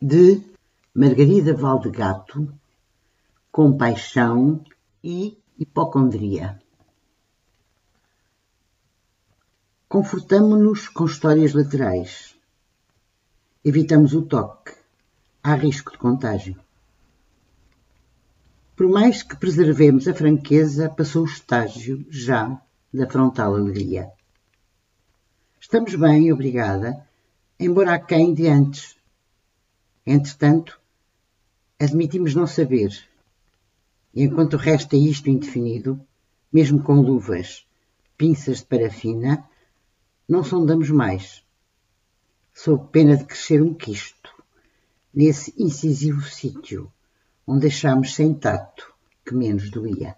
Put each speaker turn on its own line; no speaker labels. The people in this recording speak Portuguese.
de Margarida Valdegato, Compaixão e Hipocondria. Confortamo-nos com histórias laterais. Evitamos o toque. Há risco de contágio. Por mais que preservemos a franqueza, passou o estágio, já, da frontal alegria. Estamos bem, obrigada, embora quem de antes. Entretanto, admitimos não saber. E enquanto resta isto indefinido, mesmo com luvas, pinças de parafina, não sondamos mais, sob pena de crescer um quisto, nesse incisivo sítio onde achamos sem tato que menos doía.